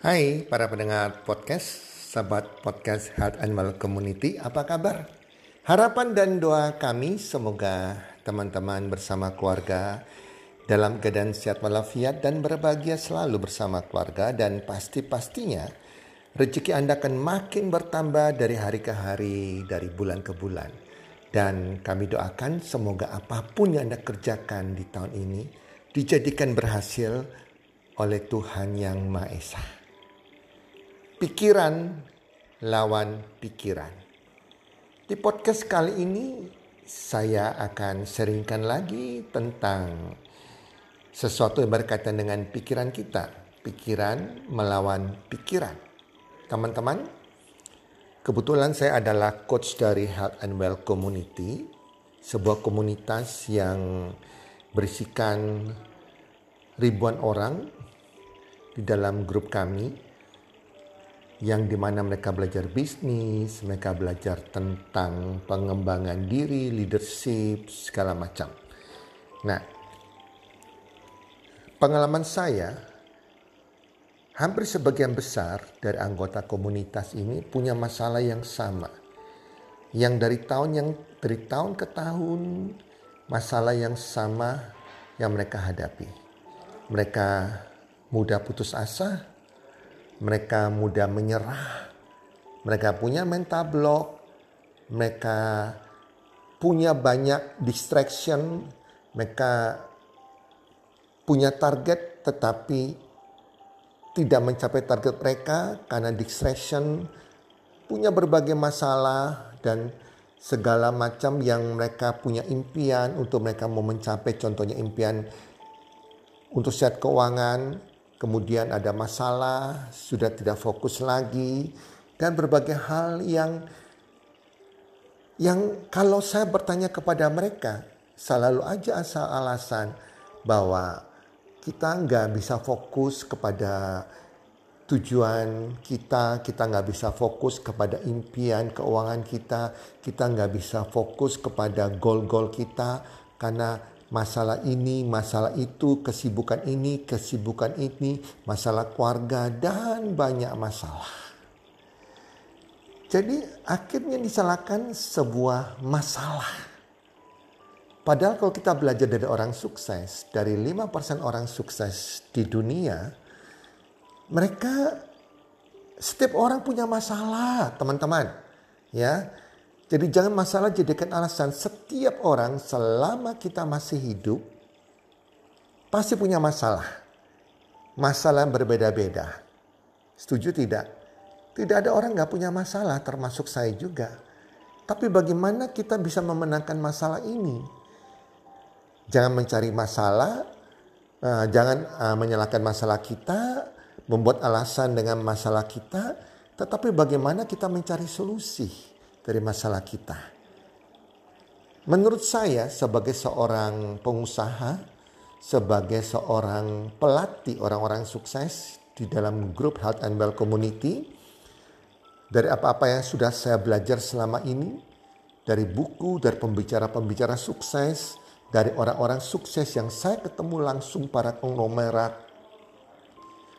Hai para pendengar podcast, sahabat podcast Health Animal Community, apa kabar? Harapan dan doa kami semoga teman-teman bersama keluarga dalam keadaan sehat walafiat dan berbahagia selalu bersama keluarga dan pasti-pastinya rezeki Anda akan makin bertambah dari hari ke hari, dari bulan ke bulan. Dan kami doakan semoga apa pun yang Anda kerjakan di tahun ini dijadikan berhasil oleh Tuhan Yang Maha Esa pikiran lawan pikiran. Di podcast kali ini saya akan seringkan lagi tentang sesuatu yang berkaitan dengan pikiran kita. Pikiran melawan pikiran. Teman-teman, kebetulan saya adalah coach dari Health and Well Community, sebuah komunitas yang berisikan ribuan orang di dalam grup kami yang di mana mereka belajar bisnis, mereka belajar tentang pengembangan diri, leadership, segala macam. Nah, pengalaman saya, hampir sebagian besar dari anggota komunitas ini punya masalah yang sama. Yang dari tahun yang dari tahun ke tahun masalah yang sama yang mereka hadapi. Mereka mudah putus asa, mereka mudah menyerah, mereka punya mental block, mereka punya banyak distraction, mereka punya target tetapi tidak mencapai target mereka karena distraction, punya berbagai masalah dan segala macam yang mereka punya impian. Untuk mereka mau mencapai contohnya impian untuk sehat keuangan, kemudian ada masalah, sudah tidak fokus lagi, dan berbagai hal yang yang kalau saya bertanya kepada mereka, selalu aja asal alasan bahwa kita nggak bisa fokus kepada tujuan kita, kita nggak bisa fokus kepada impian keuangan kita, kita nggak bisa fokus kepada goal-goal kita karena masalah ini, masalah itu, kesibukan ini, kesibukan ini, masalah keluarga, dan banyak masalah. Jadi akhirnya disalahkan sebuah masalah. Padahal kalau kita belajar dari orang sukses, dari 5% orang sukses di dunia, mereka setiap orang punya masalah, teman-teman. Ya, jadi jangan masalah jadikan alasan setiap orang selama kita masih hidup pasti punya masalah. Masalah berbeda-beda. Setuju tidak? Tidak ada orang nggak punya masalah termasuk saya juga. Tapi bagaimana kita bisa memenangkan masalah ini? Jangan mencari masalah, uh, jangan uh, menyalahkan masalah kita, membuat alasan dengan masalah kita, tetapi bagaimana kita mencari solusi dari masalah kita. Menurut saya sebagai seorang pengusaha, sebagai seorang pelatih orang-orang sukses di dalam grup Health and Well Community, dari apa-apa yang sudah saya belajar selama ini, dari buku, dari pembicara-pembicara sukses, dari orang-orang sukses yang saya ketemu langsung para konglomerat.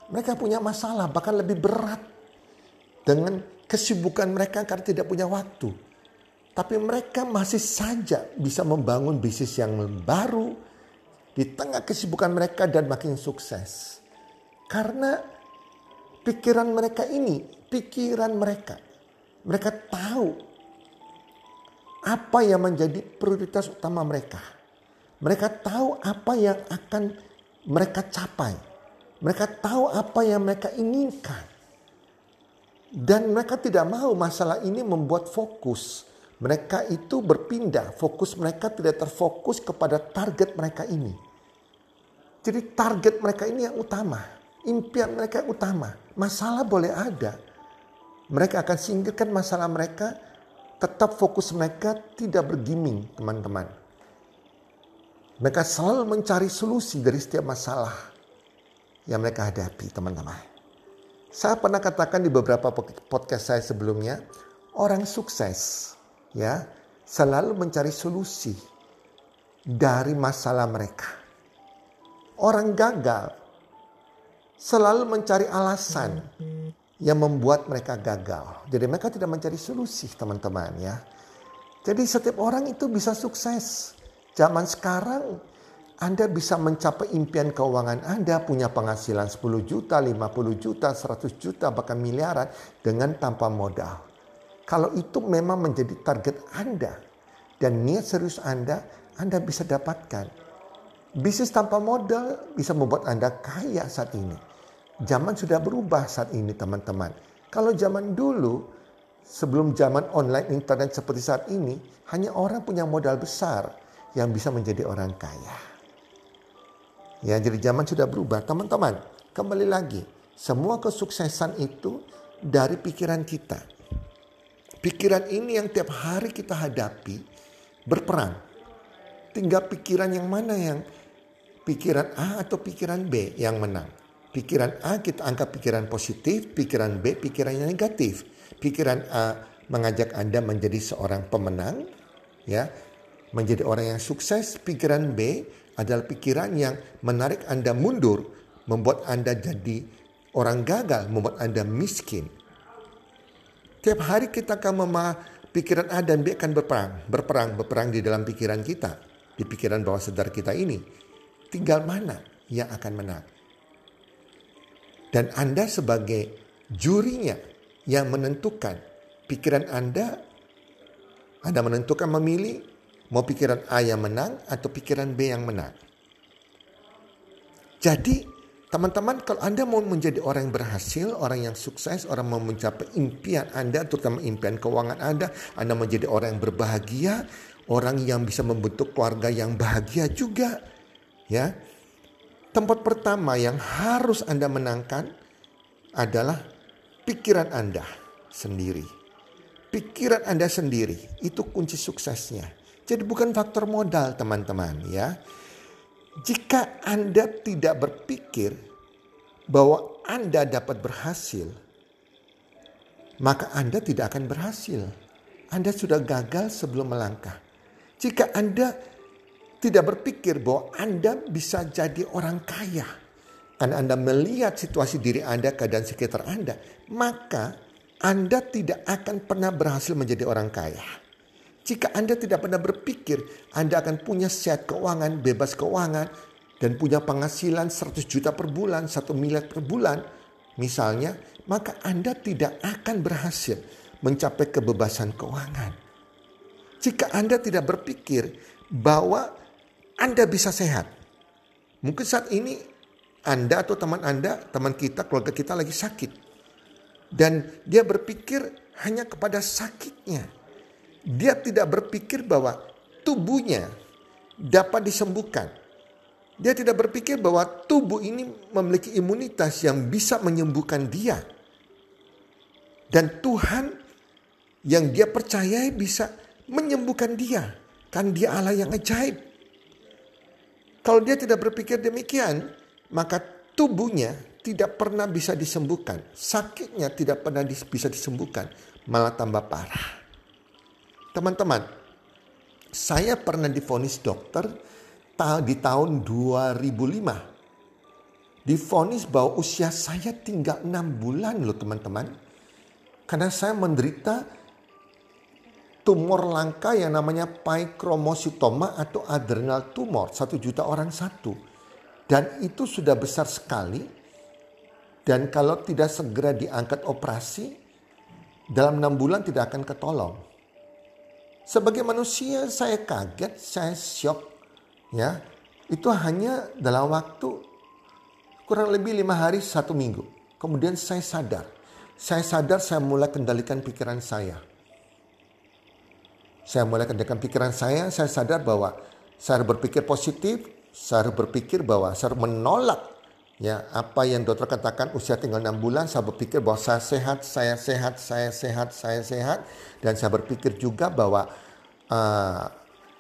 Mereka punya masalah bahkan lebih berat dengan kesibukan mereka karena tidak punya waktu. Tapi mereka masih saja bisa membangun bisnis yang baru di tengah kesibukan mereka dan makin sukses. Karena pikiran mereka ini, pikiran mereka. Mereka tahu apa yang menjadi prioritas utama mereka. Mereka tahu apa yang akan mereka capai. Mereka tahu apa yang mereka inginkan. Dan mereka tidak mau masalah ini membuat fokus. Mereka itu berpindah, fokus mereka tidak terfokus kepada target mereka ini. Jadi target mereka ini yang utama, impian mereka yang utama. Masalah boleh ada. Mereka akan singkirkan masalah mereka, tetap fokus mereka tidak bergiming teman-teman. Mereka selalu mencari solusi dari setiap masalah yang mereka hadapi teman-teman. Saya pernah katakan di beberapa podcast saya sebelumnya, orang sukses ya selalu mencari solusi dari masalah mereka. Orang gagal selalu mencari alasan yang membuat mereka gagal. Jadi mereka tidak mencari solusi teman-teman ya. Jadi setiap orang itu bisa sukses. Zaman sekarang Anda bisa mencapai impian keuangan Anda punya penghasilan 10 juta, 50 juta, 100 juta, bahkan miliaran dengan tanpa modal. Kalau itu memang menjadi target Anda dan niat serius Anda, Anda bisa dapatkan. Bisnis tanpa modal bisa membuat Anda kaya saat ini. Zaman sudah berubah saat ini teman-teman. Kalau zaman dulu, sebelum zaman online internet seperti saat ini, hanya orang punya modal besar yang bisa menjadi orang kaya. Ya, jadi zaman sudah berubah. Teman-teman, kembali lagi. Semua kesuksesan itu dari pikiran kita. Pikiran ini yang tiap hari kita hadapi berperang. Tinggal pikiran yang mana yang pikiran A atau pikiran B yang menang. Pikiran A kita anggap pikiran positif, pikiran B pikiran yang negatif. Pikiran A mengajak Anda menjadi seorang pemenang, ya, menjadi orang yang sukses. Pikiran B adalah pikiran yang menarik Anda mundur, membuat Anda jadi orang gagal, membuat Anda miskin. Tiap hari kita akan memah pikiran A dan B akan berperang, berperang, berperang di dalam pikiran kita, di pikiran bawah sadar kita ini. Tinggal mana yang akan menang. Dan Anda sebagai jurinya yang menentukan pikiran Anda, Anda menentukan memilih mau pikiran A yang menang atau pikiran B yang menang. Jadi teman-teman kalau Anda mau menjadi orang yang berhasil, orang yang sukses, orang mau mencapai impian Anda, terutama impian keuangan Anda, Anda menjadi orang yang berbahagia, orang yang bisa membentuk keluarga yang bahagia juga. Ya, Tempat pertama yang harus Anda menangkan adalah pikiran Anda sendiri. Pikiran Anda sendiri itu kunci suksesnya. Jadi bukan faktor modal teman-teman ya. Jika Anda tidak berpikir bahwa Anda dapat berhasil, maka Anda tidak akan berhasil. Anda sudah gagal sebelum melangkah. Jika Anda tidak berpikir bahwa Anda bisa jadi orang kaya. Karena Anda melihat situasi diri Anda, keadaan sekitar Anda. Maka Anda tidak akan pernah berhasil menjadi orang kaya. Jika Anda tidak pernah berpikir Anda akan punya sehat keuangan, bebas keuangan, dan punya penghasilan 100 juta per bulan, 1 miliar per bulan, misalnya, maka Anda tidak akan berhasil mencapai kebebasan keuangan. Jika Anda tidak berpikir bahwa anda bisa sehat. Mungkin saat ini Anda atau teman Anda, teman kita, keluarga kita lagi sakit. Dan dia berpikir hanya kepada sakitnya. Dia tidak berpikir bahwa tubuhnya dapat disembuhkan. Dia tidak berpikir bahwa tubuh ini memiliki imunitas yang bisa menyembuhkan dia. Dan Tuhan yang dia percayai bisa menyembuhkan dia. Kan dia Allah yang ajaib. Kalau dia tidak berpikir demikian, maka tubuhnya tidak pernah bisa disembuhkan. Sakitnya tidak pernah bisa disembuhkan, malah tambah parah. Teman-teman, saya pernah difonis dokter di tahun 2005. Difonis bahwa usia saya tinggal 6 bulan loh teman-teman. Karena saya menderita tumor langka yang namanya paikromositoma atau adrenal tumor. Satu juta orang satu. Dan itu sudah besar sekali. Dan kalau tidak segera diangkat operasi, dalam enam bulan tidak akan ketolong. Sebagai manusia saya kaget, saya shock. Ya, itu hanya dalam waktu kurang lebih lima hari satu minggu. Kemudian saya sadar. Saya sadar saya mulai kendalikan pikiran saya saya mulai kendalikan pikiran saya, saya sadar bahwa saya berpikir positif, saya berpikir bahwa saya menolak ya apa yang dokter katakan usia tinggal 6 bulan, saya berpikir bahwa saya sehat, saya sehat, saya sehat, saya sehat dan saya berpikir juga bahwa uh,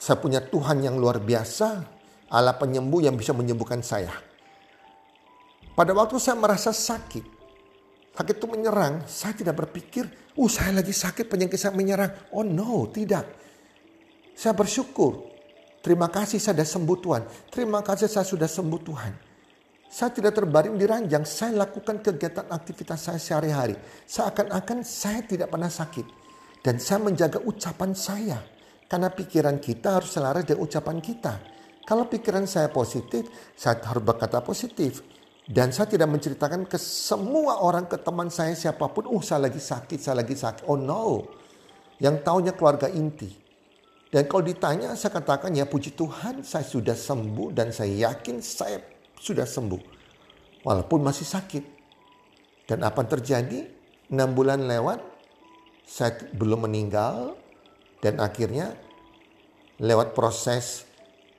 saya punya Tuhan yang luar biasa, Allah penyembuh yang bisa menyembuhkan saya. Pada waktu saya merasa sakit, sakit itu menyerang, saya tidak berpikir, uh saya lagi sakit penyakit saya menyerang. Oh no, tidak. Saya bersyukur. Terima kasih saya sudah sembuh Tuhan. Terima kasih saya sudah sembuh Tuhan. Saya tidak terbaring di ranjang, saya lakukan kegiatan aktivitas saya sehari-hari. Seakan-akan saya tidak pernah sakit. Dan saya menjaga ucapan saya. Karena pikiran kita harus selaras dengan ucapan kita. Kalau pikiran saya positif, saya harus berkata positif. Dan saya tidak menceritakan ke semua orang, ke teman saya siapa pun, oh saya lagi sakit, saya lagi sakit. Oh no. Yang tahunya keluarga inti. Dan kalau ditanya, saya katakan ya puji Tuhan saya sudah sembuh dan saya yakin saya sudah sembuh. Walaupun masih sakit. Dan apa terjadi? Enam bulan lewat, saya belum meninggal. Dan akhirnya lewat proses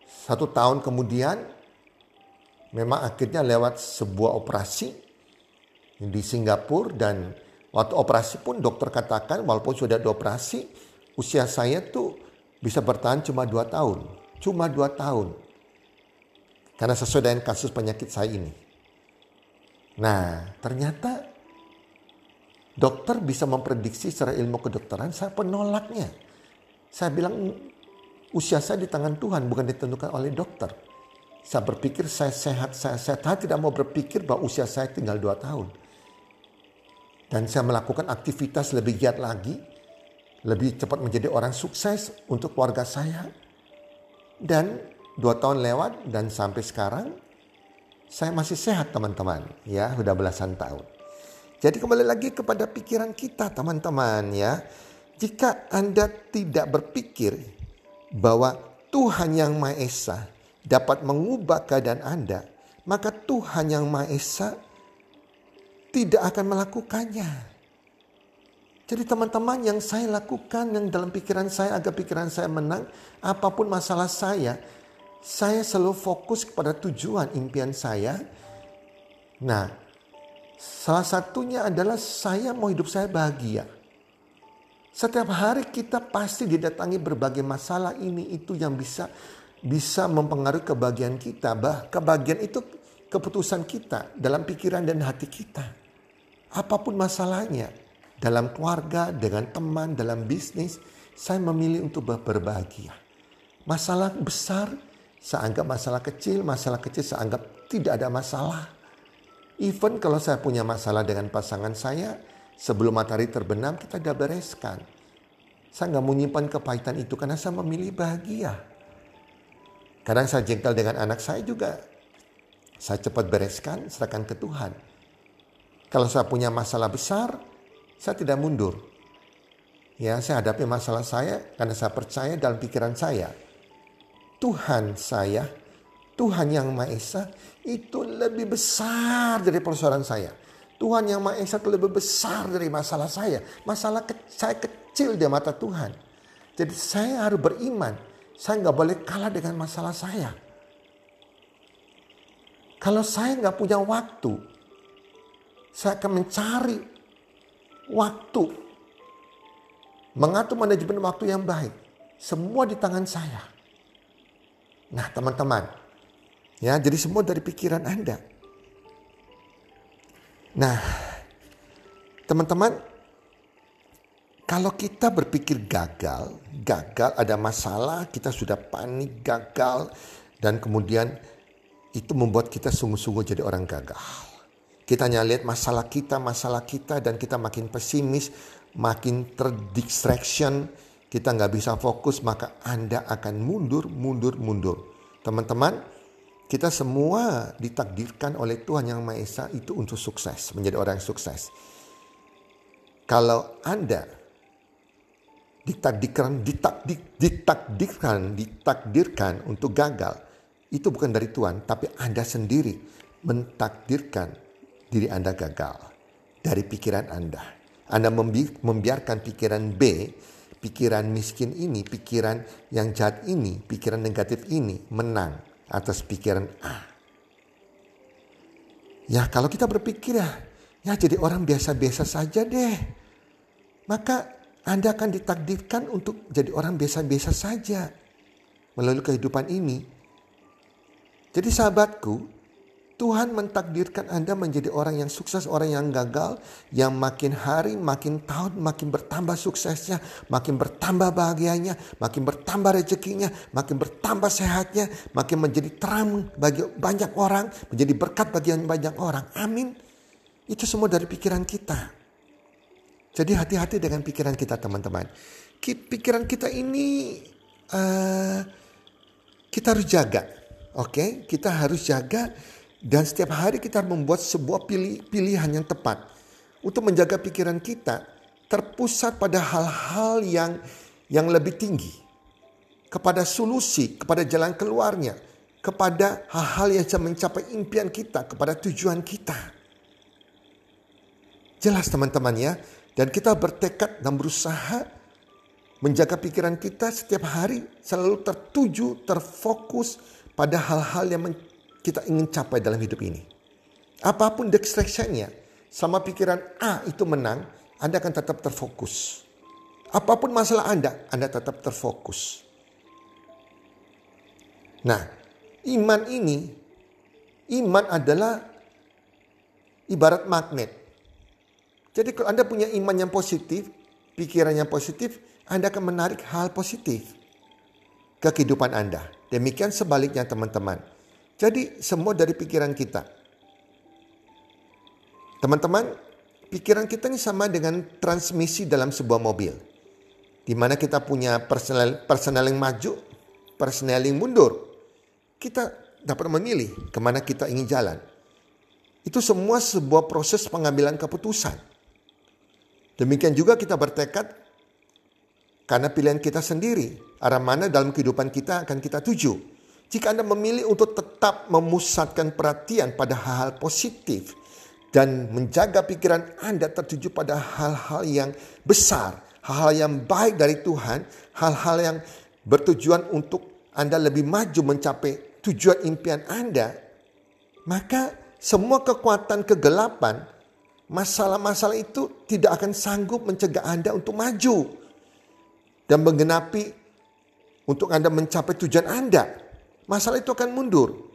satu tahun kemudian, memang akhirnya lewat sebuah operasi di Singapura dan waktu operasi pun dokter katakan walaupun sudah dioperasi, usia saya tuh bisa bertahan cuma dua tahun. Cuma dua tahun. Karena sesuai dengan kasus penyakit saya ini. Nah, ternyata dokter bisa memprediksi secara ilmu kedokteran, saya penolaknya. Saya bilang usia saya di tangan Tuhan bukan ditentukan oleh dokter. Saya berpikir saya sehat, saya sehat. Saya tidak mau berpikir bahwa usia saya tinggal dua tahun. Dan saya melakukan aktivitas lebih giat lagi. Lebih cepat menjadi orang sukses untuk keluarga saya. Dan dua tahun lewat dan sampai sekarang saya masih sehat teman-teman ya sudah belasan tahun. Jadi kembali lagi kepada pikiran kita teman-teman ya. Jika Anda tidak berpikir bahwa Tuhan yang Maha Esa dapat mengubah keadaan Anda, maka Tuhan yang Maha Esa tidak akan melakukannya. Jadi teman-teman yang saya lakukan yang dalam pikiran saya agar pikiran saya menang, apa pun masalah saya, saya selalu fokus kepada tujuan impian saya. Nah, salah satunya adalah saya mau hidup saya bahagia. Setiap hari kita pasti didatangi berbagai masalah ini itu yang bisa bisa mempengaruhi kebahagiaan kita. Bah, kebahagiaan itu keputusan kita dalam pikiran dan hati kita. Apa pun masalahnya, dalam keluarga, dengan teman, dalam bisnis, saya memilih untuk berbahagia. Masalah besar, saya anggap masalah kecil, masalah kecil saya anggap tidak ada masalah. Even kalau saya punya masalah dengan pasangan saya, sebelum matahari terbenam kita sudah bereskan. Saya nggak mau nyimpan kepahitan itu karena saya memilih bahagia. Kadang saya jengkel dengan anak saya juga. Saya cepat bereskan, serahkan ke Tuhan. Kalau saya punya masalah besar, saya tidak mundur. Ya, saya hadapi masalah saya karena saya percaya dalam pikiran saya Tuhan saya, Tuhan yang Maha Esa itu lebih besar dari persoalan saya. Tuhan yang Maha Esa itu lebih besar dari masalah saya. Masalah ke saya kecil di mata Tuhan. Jadi saya harus beriman. Saya nggak boleh kalah dengan masalah saya. Kalau saya nggak punya waktu, saya akan mencari waktu. Mengatur manajemen waktu yang baik. Semua di tangan saya. Nah teman-teman, ya jadi semua dari pikiran Anda. Nah, teman-teman, kalau kita berpikir gagal, gagal ada masalah, kita sudah panik, gagal, dan kemudian itu membuat kita sungguh-sungguh jadi orang gagal. Kita hanya lihat masalah kita, masalah kita, dan kita makin pesimis, makin terdistraction, kita nggak bisa fokus, maka Anda akan mundur, mundur, mundur. Teman-teman, kita semua ditakdirkan oleh Tuhan Yang Maha Esa itu untuk sukses, menjadi orang yang sukses. Kalau Anda ditakdirkan, ditakdir, ditakdirkan, ditakdirkan untuk gagal, itu bukan dari Tuhan, tapi Anda sendiri mentakdirkan diri Anda gagal dari pikiran Anda. Anda membiarkan pikiran B pikiran miskin ini, pikiran yang jahat ini, pikiran negatif ini menang atas pikiran A. Ya kalau kita berpikir ya, ya jadi orang biasa-biasa saja deh. Maka Anda akan ditakdirkan untuk jadi orang biasa-biasa saja melalui kehidupan ini. Jadi sahabatku, Tuhan mentakdirkan Anda menjadi orang yang sukses, orang yang gagal, yang makin hari, makin tahun, makin bertambah suksesnya, makin bertambah bahagianya, makin bertambah rezekinya, makin bertambah sehatnya, makin menjadi terang bagi banyak orang, menjadi berkat bagi banyak orang. Amin. Itu semua dari pikiran kita. Jadi hati-hati dengan pikiran kita teman-teman. Pikiran kita ini uh, kita harus jaga. Oke, okay? kita harus jaga dan setiap hari kita membuat sebuah pilih, pilihan yang tepat untuk menjaga pikiran kita terpusat pada hal-hal yang yang lebih tinggi, kepada solusi, kepada jalan keluarnya, kepada hal-hal yang bisa mencapai impian kita, kepada tujuan kita. Jelas teman-teman ya, dan kita bertekad dan berusaha menjaga pikiran kita setiap hari selalu tertuju, terfokus pada hal-hal yang kita ingin capai dalam hidup ini. Apa pun distractionnya, sama pikiran A itu menang, Anda akan tetap terfokus. Apa pun masalah Anda, Anda tetap terfokus. Nah, iman ini, iman adalah ibarat magnet. Jadi kalau Anda punya iman yang positif, pikiran yang positif, Anda akan menarik hal positif ke kehidupan Anda. Demikian sebaliknya teman-teman. Jadi semua dari pikiran kita. Teman-teman, pikiran kita ini sama dengan transmisi dalam sebuah mobil. Di mana kita punya personal, personaling maju, personaling mundur. Kita dapat memilih ke mana kita ingin jalan. Itu semua sebuah proses pengambilan keputusan. Demikian juga kita bertekad karena pilihan kita sendiri. Arah mana dalam kehidupan kita akan kita tuju. Jika Anda memilih untuk tetap memusatkan perhatian pada hal-hal positif dan menjaga pikiran Anda tertuju pada hal-hal yang besar, hal-hal yang baik dari Tuhan, hal-hal yang bertujuan untuk Anda lebih maju mencapai tujuan impian Anda, maka semua kekuatan kegelapan, masalah-masalah itu tidak akan sanggup mencegah Anda untuk maju dan menggenapi untuk Anda mencapai tujuan Anda masalah itu akan mundur.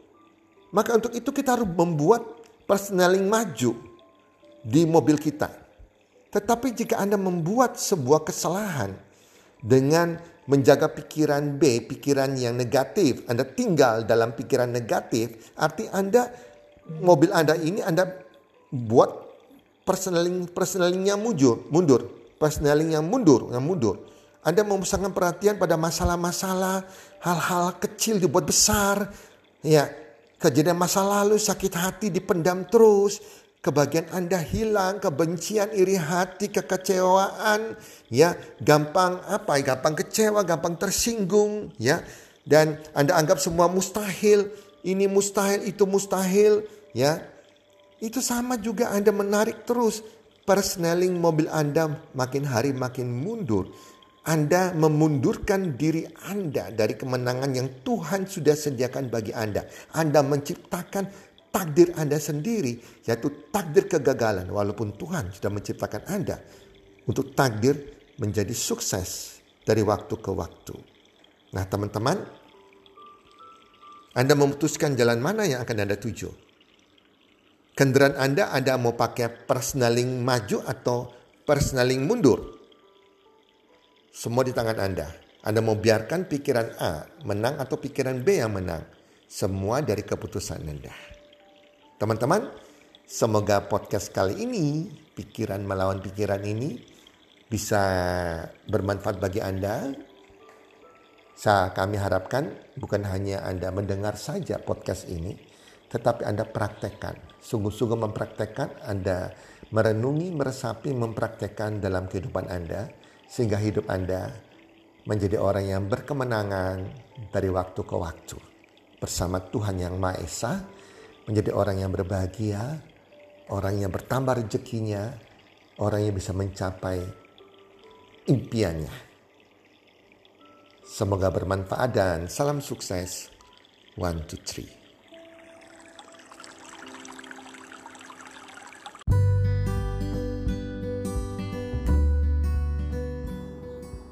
Maka untuk itu kita harus membuat personaling maju di mobil kita. Tetapi jika Anda membuat sebuah kesalahan dengan menjaga pikiran B, pikiran yang negatif, Anda tinggal dalam pikiran negatif, arti Anda mobil Anda ini Anda buat personaling personalingnya mundur, mundur, personaling yang mundur, yang mundur. Anda memusatkan perhatian pada masalah-masalah hal-hal kecil dibuat besar. Ya, kejadian masa lalu sakit hati dipendam terus. Kebagian Anda hilang, kebencian, iri hati, kekecewaan, ya, gampang apa? Ya, gampang kecewa, gampang tersinggung, ya. Dan Anda anggap semua mustahil, ini mustahil, itu mustahil, ya. Itu sama juga Anda menarik terus personaling mobil Anda makin hari makin mundur. Anda memundurkan diri Anda dari kemenangan yang Tuhan sudah sediakan bagi Anda. Anda menciptakan takdir Anda sendiri, yaitu takdir kegagalan, walaupun Tuhan sudah menciptakan Anda untuk takdir menjadi sukses dari waktu ke waktu. Nah, teman-teman, Anda memutuskan jalan mana yang akan Anda tuju. Kendaraan Anda, Anda mau pakai personaling maju atau personaling mundur? Semua di tangan Anda. Anda mau biarkan pikiran A menang atau pikiran B yang menang. Semua dari keputusan Anda. Teman-teman, semoga podcast kali ini, pikiran melawan pikiran ini, bisa bermanfaat bagi Anda. Saya kami harapkan bukan hanya Anda mendengar saja podcast ini, tetapi Anda praktekkan. Sungguh-sungguh mempraktekkan, Anda merenungi, meresapi, mempraktekkan dalam kehidupan Anda sehingga hidup Anda menjadi orang yang berkemenangan dari waktu ke waktu bersama Tuhan yang Maha Esa, menjadi orang yang berbahagia, orang yang bertambah rezekinya, orang yang bisa mencapai impiannya. Semoga bermanfaat dan salam sukses. One, two, three.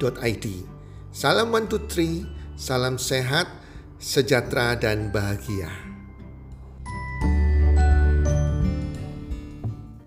healthcommunity.id. Salam one two three, salam sehat, sejahtera dan bahagia.